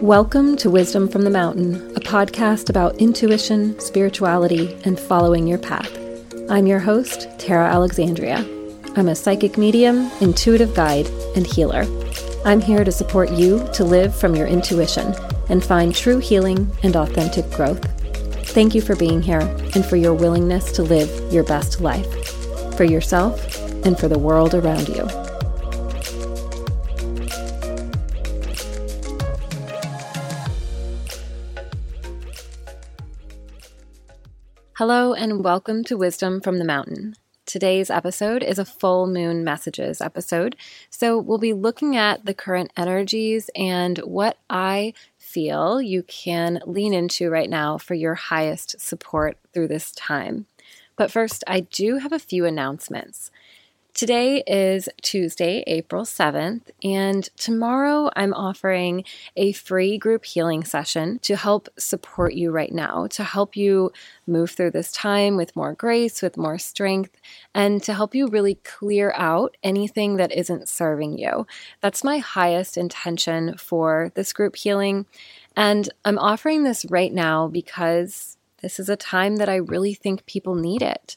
Welcome to Wisdom from the Mountain, a podcast about intuition, spirituality, and following your path. I'm your host, Tara Alexandria. I'm a psychic medium, intuitive guide, and healer. I'm here to support you to live from your intuition and find true healing and authentic growth. Thank you for being here and for your willingness to live your best life for yourself and for the world around you. And welcome to Wisdom from the Mountain. Today's episode is a full moon messages episode. So, we'll be looking at the current energies and what I feel you can lean into right now for your highest support through this time. But first, I do have a few announcements. Today is Tuesday, April 7th, and tomorrow I'm offering a free group healing session to help support you right now, to help you move through this time with more grace, with more strength, and to help you really clear out anything that isn't serving you. That's my highest intention for this group healing. And I'm offering this right now because this is a time that I really think people need it.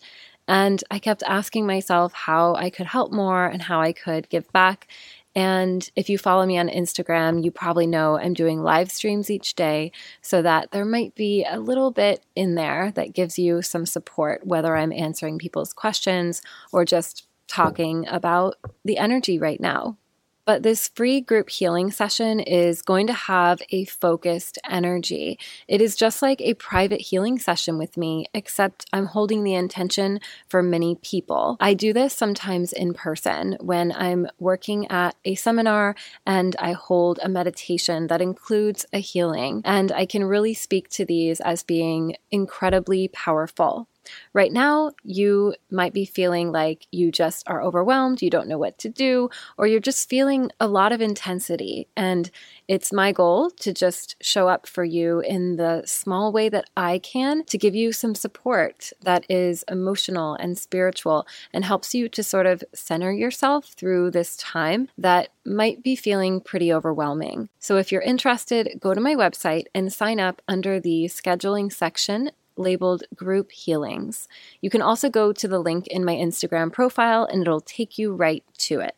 And I kept asking myself how I could help more and how I could give back. And if you follow me on Instagram, you probably know I'm doing live streams each day so that there might be a little bit in there that gives you some support, whether I'm answering people's questions or just talking about the energy right now. But this free group healing session is going to have a focused energy. It is just like a private healing session with me, except I'm holding the intention for many people. I do this sometimes in person when I'm working at a seminar and I hold a meditation that includes a healing. And I can really speak to these as being incredibly powerful. Right now, you might be feeling like you just are overwhelmed, you don't know what to do, or you're just feeling a lot of intensity. And it's my goal to just show up for you in the small way that I can to give you some support that is emotional and spiritual and helps you to sort of center yourself through this time that might be feeling pretty overwhelming. So if you're interested, go to my website and sign up under the scheduling section labeled group healings. You can also go to the link in my Instagram profile and it'll take you right to it.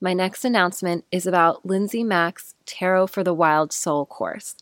My next announcement is about Lindsay Mack's Tarot for the Wild Soul course.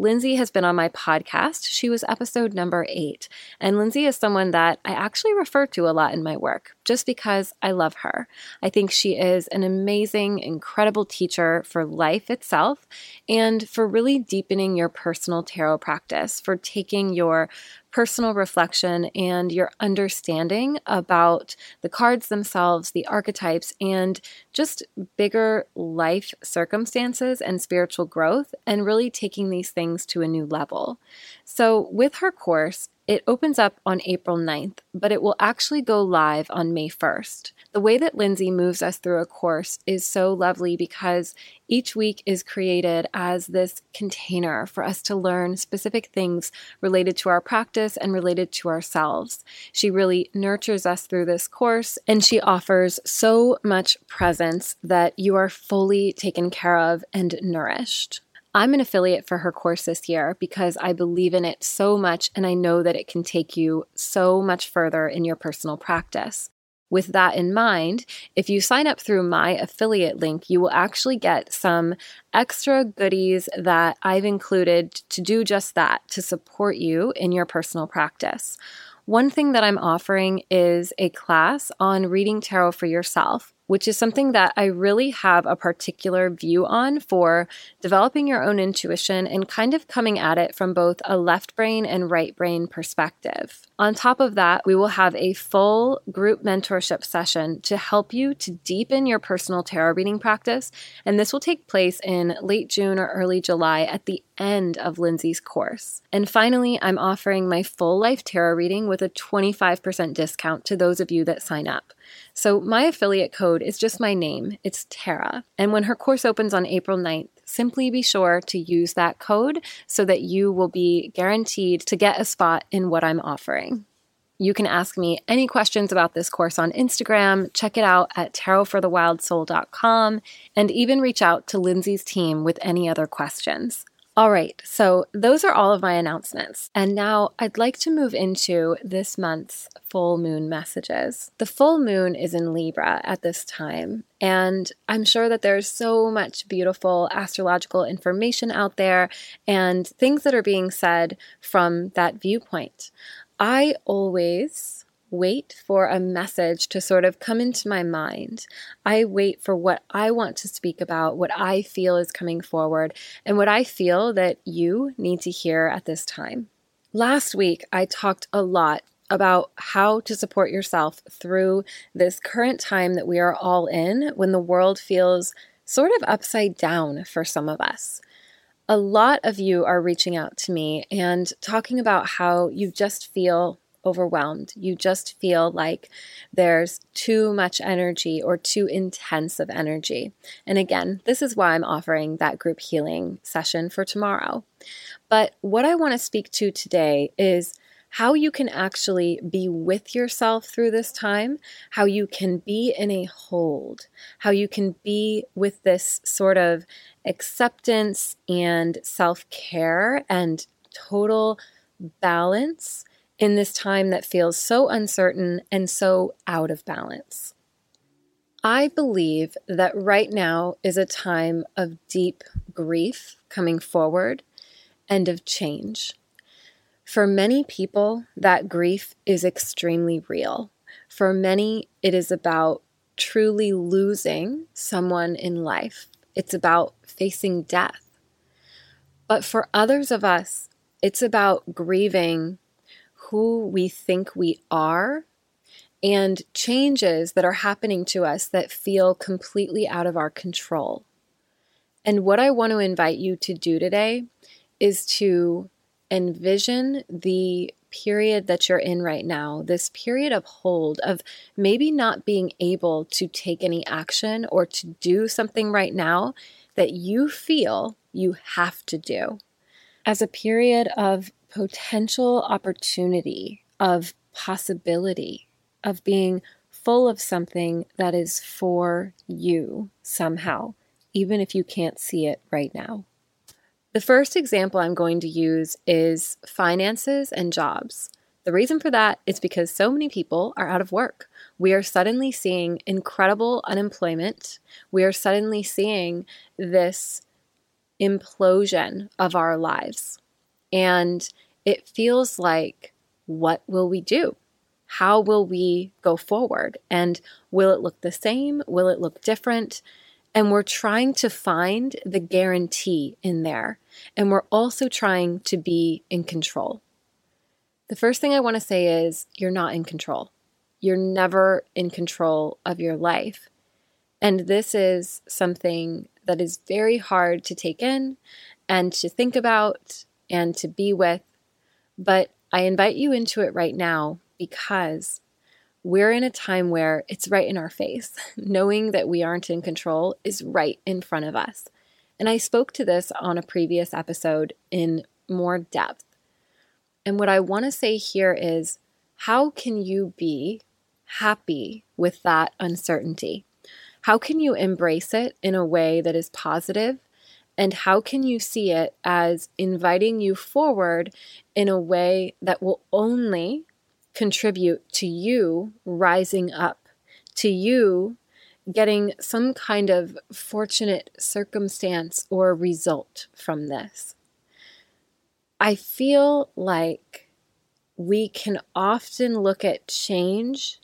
Lindsay has been on my podcast. She was episode number eight. And Lindsay is someone that I actually refer to a lot in my work just because I love her. I think she is an amazing, incredible teacher for life itself and for really deepening your personal tarot practice, for taking your personal reflection and your understanding about the cards themselves, the archetypes, and just bigger life circumstances and spiritual growth, and really taking these things to a new level. So, with her course, it opens up on April 9th, but it will actually go live on May 1st. The way that Lindsay moves us through a course is so lovely because each week is created as this container for us to learn specific things related to our practice and related to ourselves. She really nurtures us through this course and she offers so much presence that you are fully taken care of and nourished. I'm an affiliate for her course this year because I believe in it so much and I know that it can take you so much further in your personal practice. With that in mind, if you sign up through my affiliate link, you will actually get some extra goodies that I've included to do just that, to support you in your personal practice. One thing that I'm offering is a class on reading tarot for yourself which is something that I really have a particular view on for developing your own intuition and kind of coming at it from both a left brain and right brain perspective. On top of that, we will have a full group mentorship session to help you to deepen your personal tarot reading practice, and this will take place in late June or early July at the end of Lindsay's course. And finally, I'm offering my full life tarot reading with a 25% discount to those of you that sign up. So my affiliate code is just my name. It's Tara. And when her course opens on April 9th, simply be sure to use that code so that you will be guaranteed to get a spot in what I'm offering. You can ask me any questions about this course on Instagram, check it out at tarotforthewildsoul.com, and even reach out to Lindsay's team with any other questions. All right, so those are all of my announcements. And now I'd like to move into this month's full moon messages. The full moon is in Libra at this time, and I'm sure that there's so much beautiful astrological information out there and things that are being said from that viewpoint. I always wait for a message to sort of come into my mind. I wait for what I want to speak about, what I feel is coming forward, and what I feel that you need to hear at this time. Last week, I talked a lot about how to support yourself through this current time that we are all in when the world feels sort of upside down for some of us. A lot of you are reaching out to me and talking about how you just feel overwhelmed. You just feel like there's too much energy or too intense of energy. And again, this is why I'm offering that group healing session for tomorrow. But what I want to speak to today is how you can actually be with yourself through this time, how you can be in a hold, how you can be with this sort of acceptance and self care and total balance in this time that feels so uncertain and so out of balance. I believe that right now is a time of deep grief coming forward and of change. For many people, that grief is extremely real. For many, it is about truly losing someone in life, it's about facing death. But for others of us, it's about grieving who we think we are and changes that are happening to us that feel completely out of our control. And what I want to invite you to do today is to envision the period that you're in right now, this period of hold, of maybe not being able to take any action or to do something right now that you feel you have to do, as a period of potential opportunity, of possibility, of being full of something that is for you somehow, even if you can't see it right now. The first example I'm going to use is finances and jobs. The reason for that is because so many people are out of work. We are suddenly seeing incredible unemployment. We are suddenly seeing this implosion of our lives. And it feels like, what will we do? How will we go forward? And will it look the same? Will it look different? And we're trying to find the guarantee in there. And we're also trying to be in control. The first thing I want to say is you're not in control. You're never in control of your life. And this is something that is very hard to take in and to think about and to be with. But I invite you into it right now because we're in a time where it's right in our face. Knowing that we aren't in control is right in front of us. And I spoke to this on a previous episode in more depth. And what I want to say here is how can you be happy with that uncertainty? How can you embrace it in a way that is positive and how can you see it as inviting you forward in a way that will only contribute to you rising up, to you getting some kind of fortunate circumstance or result from this? I feel like we can often look at change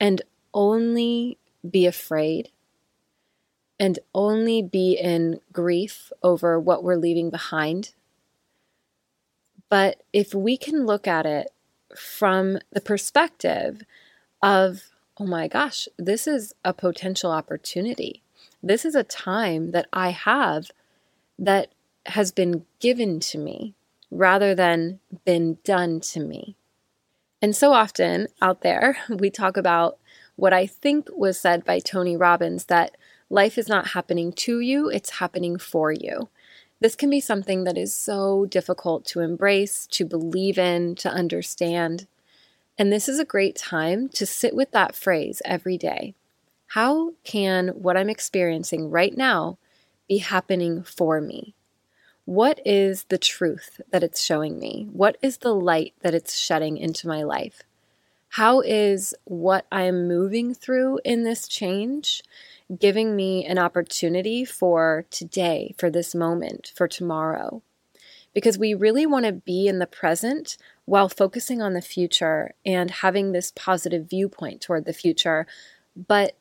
and only be afraid and only be in grief over what we're leaving behind. But if we can look at it from the perspective of, oh my gosh, this is a potential opportunity. This is a time that I have that has been given to me rather than been done to me. And so often out there, we talk about what I think was said by Tony Robbins that Life is not happening to you, it's happening for you. This can be something that is so difficult to embrace, to believe in, to understand. And this is a great time to sit with that phrase every day. How can what I'm experiencing right now be happening for me? What is the truth that it's showing me? What is the light that it's shedding into my life? How is what I'm moving through in this change giving me an opportunity for today, for this moment, for tomorrow? Because we really want to be in the present while focusing on the future and having this positive viewpoint toward the future, but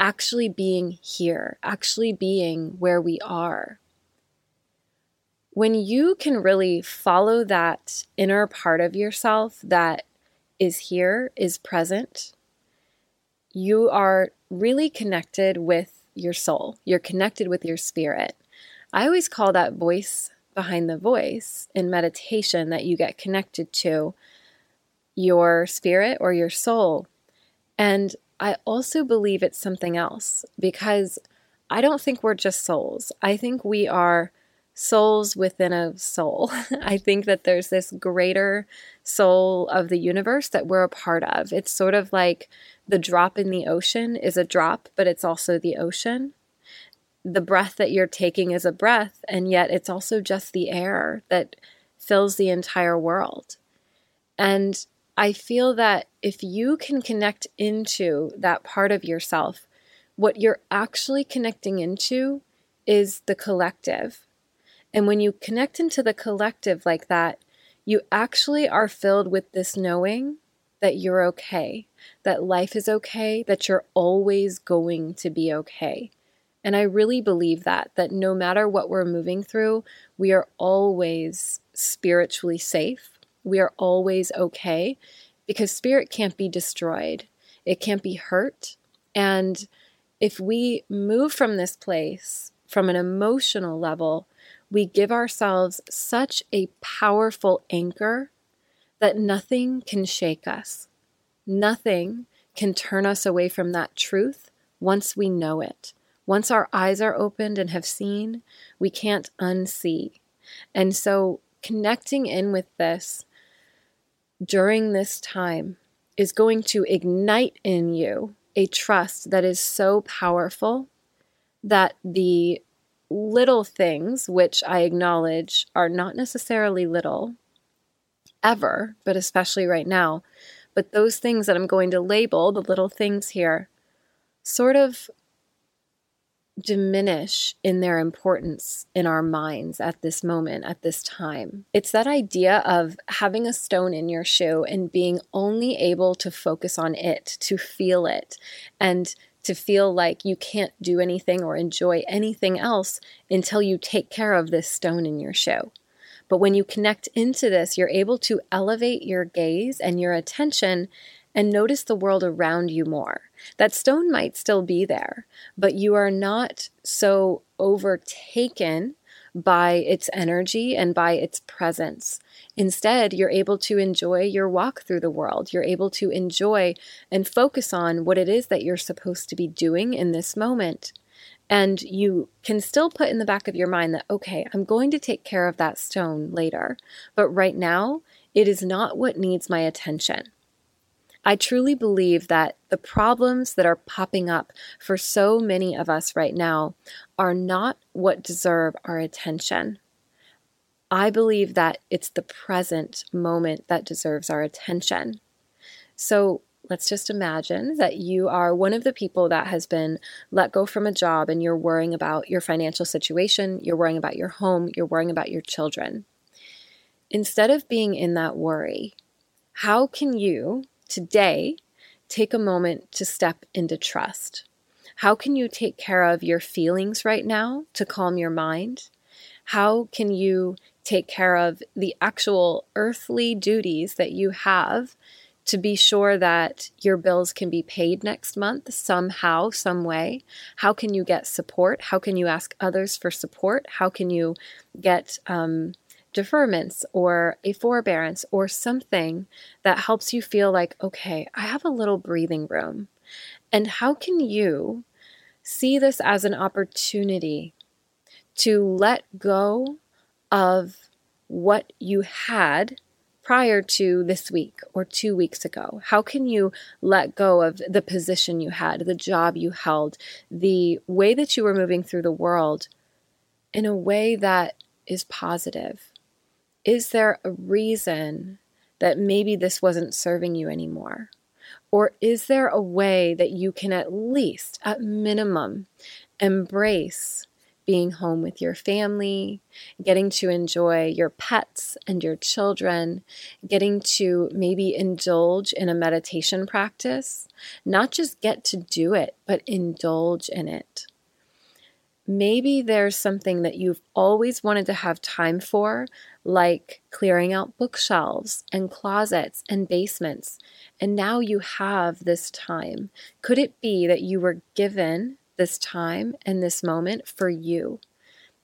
actually being here, actually being where we are when you can really follow that inner part of yourself that is here, is present, you are really connected with your soul. You're connected with your spirit. I always call that voice behind the voice in meditation that you get connected to your spirit or your soul. And I also believe it's something else because I don't think we're just souls. I think we are souls within a soul. I think that there's this greater soul of the universe that we're a part of. It's sort of like the drop in the ocean is a drop, but it's also the ocean. The breath that you're taking is a breath, and yet it's also just the air that fills the entire world. And I feel that if you can connect into that part of yourself, what you're actually connecting into is the collective and when you connect into the collective like that, you actually are filled with this knowing that you're okay, that life is okay, that you're always going to be okay. And I really believe that, that no matter what we're moving through, we are always spiritually safe. We are always okay because spirit can't be destroyed, it can't be hurt. And if we move from this place from an emotional level, we give ourselves such a powerful anchor that nothing can shake us. Nothing can turn us away from that truth once we know it. Once our eyes are opened and have seen, we can't unsee. And so, connecting in with this during this time is going to ignite in you a trust that is so powerful that the little things, which I acknowledge are not necessarily little ever, but especially right now, but those things that I'm going to label, the little things here, sort of diminish in their importance in our minds at this moment, at this time. It's that idea of having a stone in your shoe and being only able to focus on it, to feel it, and to feel like you can't do anything or enjoy anything else until you take care of this stone in your shoe. But when you connect into this, you're able to elevate your gaze and your attention and notice the world around you more. That stone might still be there, but you are not so overtaken by its energy and by its presence. Instead, you're able to enjoy your walk through the world. You're able to enjoy and focus on what it is that you're supposed to be doing in this moment. And you can still put in the back of your mind that, okay, I'm going to take care of that stone later. But right now, it is not what needs my attention. I truly believe that the problems that are popping up for so many of us right now are not what deserve our attention. I believe that it's the present moment that deserves our attention. So let's just imagine that you are one of the people that has been let go from a job and you're worrying about your financial situation, you're worrying about your home, you're worrying about your children. Instead of being in that worry, how can you today take a moment to step into trust? How can you take care of your feelings right now to calm your mind? How can you take care of the actual earthly duties that you have to be sure that your bills can be paid next month somehow, some way? How can you get support? How can you ask others for support? How can you get um, deferments or a forbearance or something that helps you feel like, okay, I have a little breathing room. And how can you see this as an opportunity to let go of what you had prior to this week or two weeks ago? How can you let go of the position you had, the job you held, the way that you were moving through the world in a way that is positive? Is there a reason that maybe this wasn't serving you anymore? Or is there a way that you can at least, at minimum, embrace being home with your family, getting to enjoy your pets and your children, getting to maybe indulge in a meditation practice, not just get to do it, but indulge in it. Maybe there's something that you've always wanted to have time for, like clearing out bookshelves and closets and basements, and now you have this time. Could it be that you were given this time and this moment for you?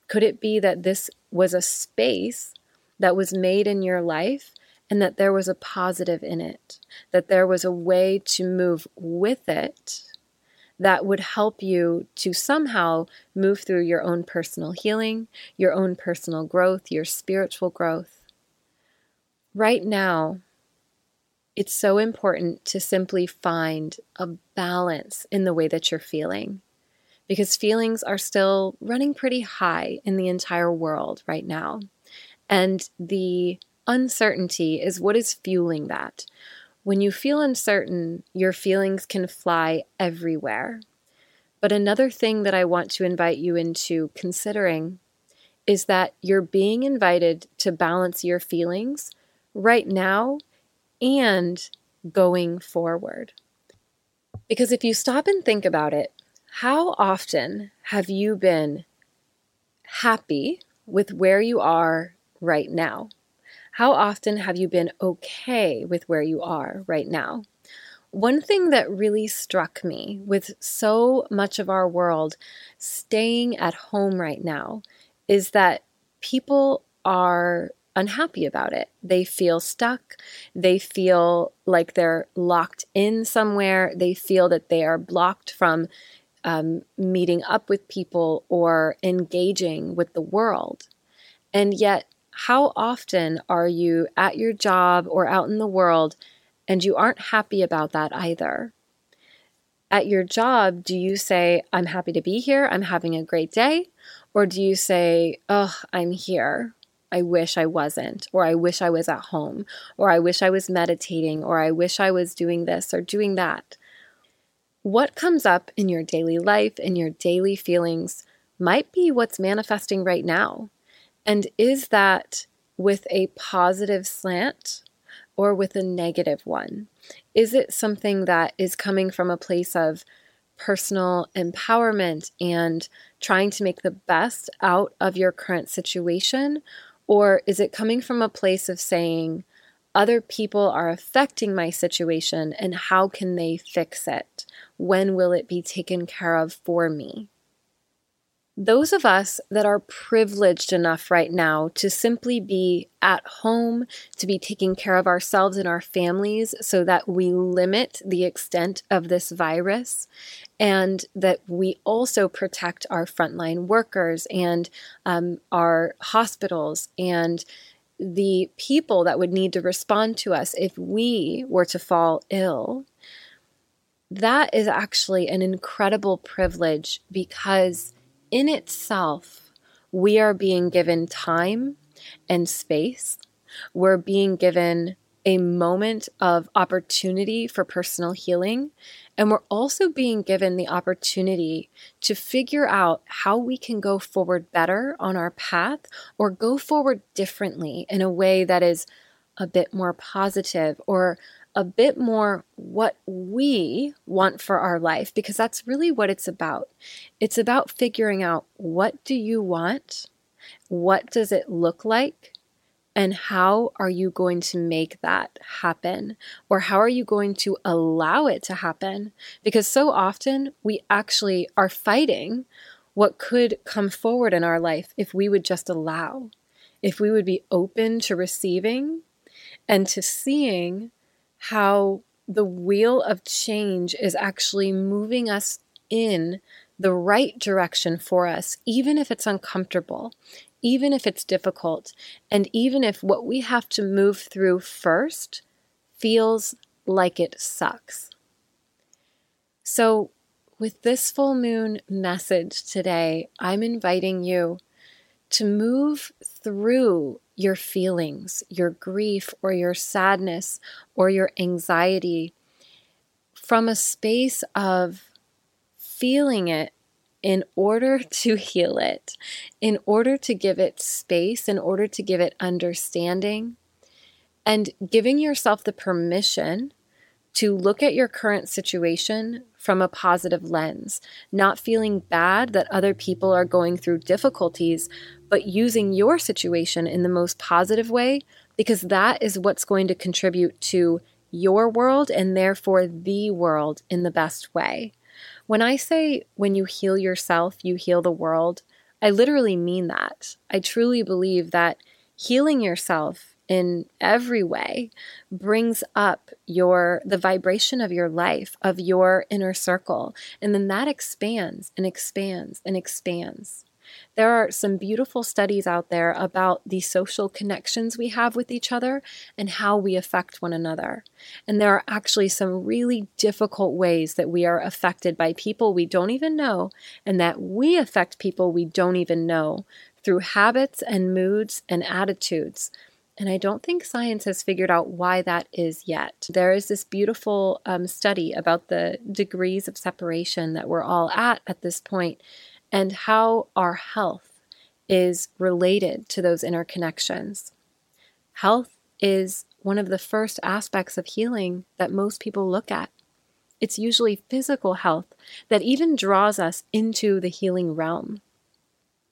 Could it be that this was a space that was made in your life and that there was a positive in it, that there was a way to move with it that would help you to somehow move through your own personal healing, your own personal growth, your spiritual growth? Right now, it's so important to simply find a balance in the way that you're feeling because feelings are still running pretty high in the entire world right now. And the uncertainty is what is fueling that. When you feel uncertain, your feelings can fly everywhere. But another thing that I want to invite you into considering is that you're being invited to balance your feelings right now and going forward. Because if you stop and think about it, how often have you been happy with where you are right now? How often have you been okay with where you are right now? One thing that really struck me with so much of our world staying at home right now is that people are unhappy about it. They feel stuck. They feel like they're locked in somewhere. They feel that they are blocked from um, meeting up with people or engaging with the world. And yet, how often are you at your job or out in the world and you aren't happy about that either? At your job, do you say, I'm happy to be here, I'm having a great day? Or do you say, Oh, I'm here, I wish I wasn't, or I wish I was at home, or I wish I was meditating, or I wish I was doing this or doing that? What comes up in your daily life and your daily feelings might be what's manifesting right now. And is that with a positive slant or with a negative one? Is it something that is coming from a place of personal empowerment and trying to make the best out of your current situation? Or is it coming from a place of saying, other people are affecting my situation and how can they fix it? When will it be taken care of for me? Those of us that are privileged enough right now to simply be at home, to be taking care of ourselves and our families so that we limit the extent of this virus and that we also protect our frontline workers and um, our hospitals and the people that would need to respond to us if we were to fall ill, that is actually an incredible privilege because in itself, we are being given time and space. We're being given a moment of opportunity for personal healing. And we're also being given the opportunity to figure out how we can go forward better on our path or go forward differently in a way that is a bit more positive or a bit more what we want for our life because that's really what it's about. It's about figuring out what do you want? What does it look like? And how are you going to make that happen? Or how are you going to allow it to happen? Because so often we actually are fighting what could come forward in our life if we would just allow, if we would be open to receiving and to seeing how the wheel of change is actually moving us in the right direction for us, even if it's uncomfortable, even if it's difficult, and even if what we have to move through first feels like it sucks. So, with this full moon message today, I'm inviting you to move through your feelings, your grief, or your sadness, or your anxiety from a space of feeling it in order to heal it, in order to give it space, in order to give it understanding, and giving yourself the permission to look at your current situation from a positive lens, not feeling bad that other people are going through difficulties, but using your situation in the most positive way, because that is what's going to contribute to your world and therefore the world in the best way. When I say when you heal yourself, you heal the world, I literally mean that. I truly believe that healing yourself in every way brings up your the vibration of your life of your inner circle and then that expands and expands and expands there are some beautiful studies out there about the social connections we have with each other and how we affect one another. And there are actually some really difficult ways that we are affected by people we don't even know, and that we affect people we don't even know through habits and moods and attitudes. And I don't think science has figured out why that is yet. There is this beautiful um, study about the degrees of separation that we're all at at this point and how our health is related to those interconnections. Health is one of the first aspects of healing that most people look at. It's usually physical health that even draws us into the healing realm.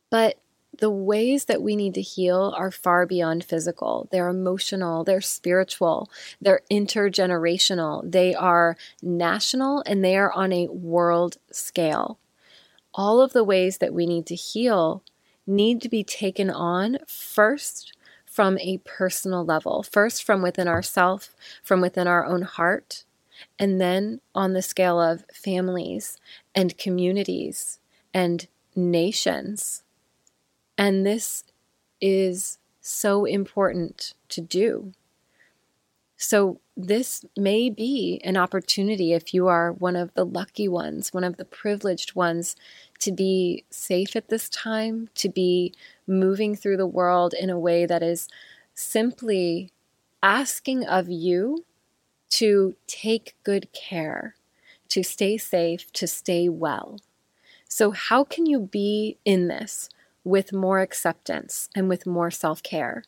But the ways that we need to heal are far beyond physical. They're emotional, they're spiritual, they're intergenerational, they are national, and they are on a world scale all of the ways that we need to heal need to be taken on first from a personal level, first from within ourself, from within our own heart, and then on the scale of families and communities and nations. And this is so important to do. So, this may be an opportunity if you are one of the lucky ones, one of the privileged ones, to be safe at this time, to be moving through the world in a way that is simply asking of you to take good care, to stay safe, to stay well. So, how can you be in this with more acceptance and with more self care?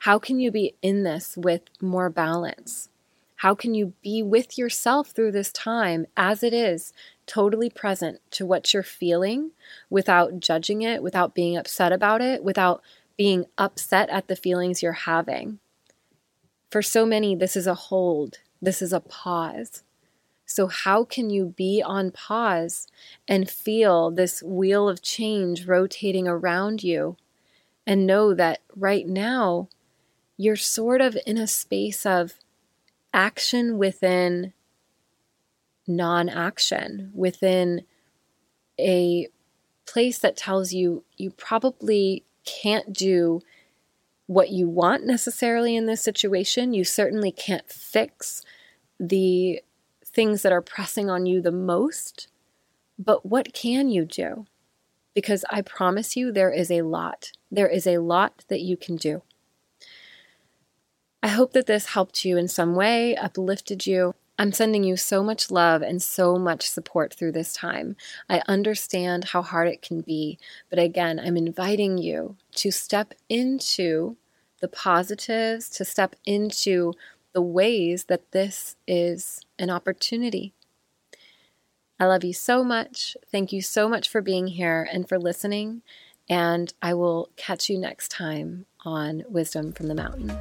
How can you be in this with more balance? How can you be with yourself through this time as it is, totally present to what you're feeling without judging it, without being upset about it, without being upset at the feelings you're having? For so many, this is a hold, this is a pause. So, how can you be on pause and feel this wheel of change rotating around you and know that right now you're sort of in a space of action within non action, within a place that tells you you probably can't do what you want necessarily in this situation. You certainly can't fix the things that are pressing on you the most. But what can you do? Because I promise you, there is a lot. There is a lot that you can do. I hope that this helped you in some way, uplifted you. I'm sending you so much love and so much support through this time. I understand how hard it can be, but again, I'm inviting you to step into the positives, to step into the ways that this is an opportunity. I love you so much. Thank you so much for being here and for listening. And I will catch you next time on Wisdom from the Mountain.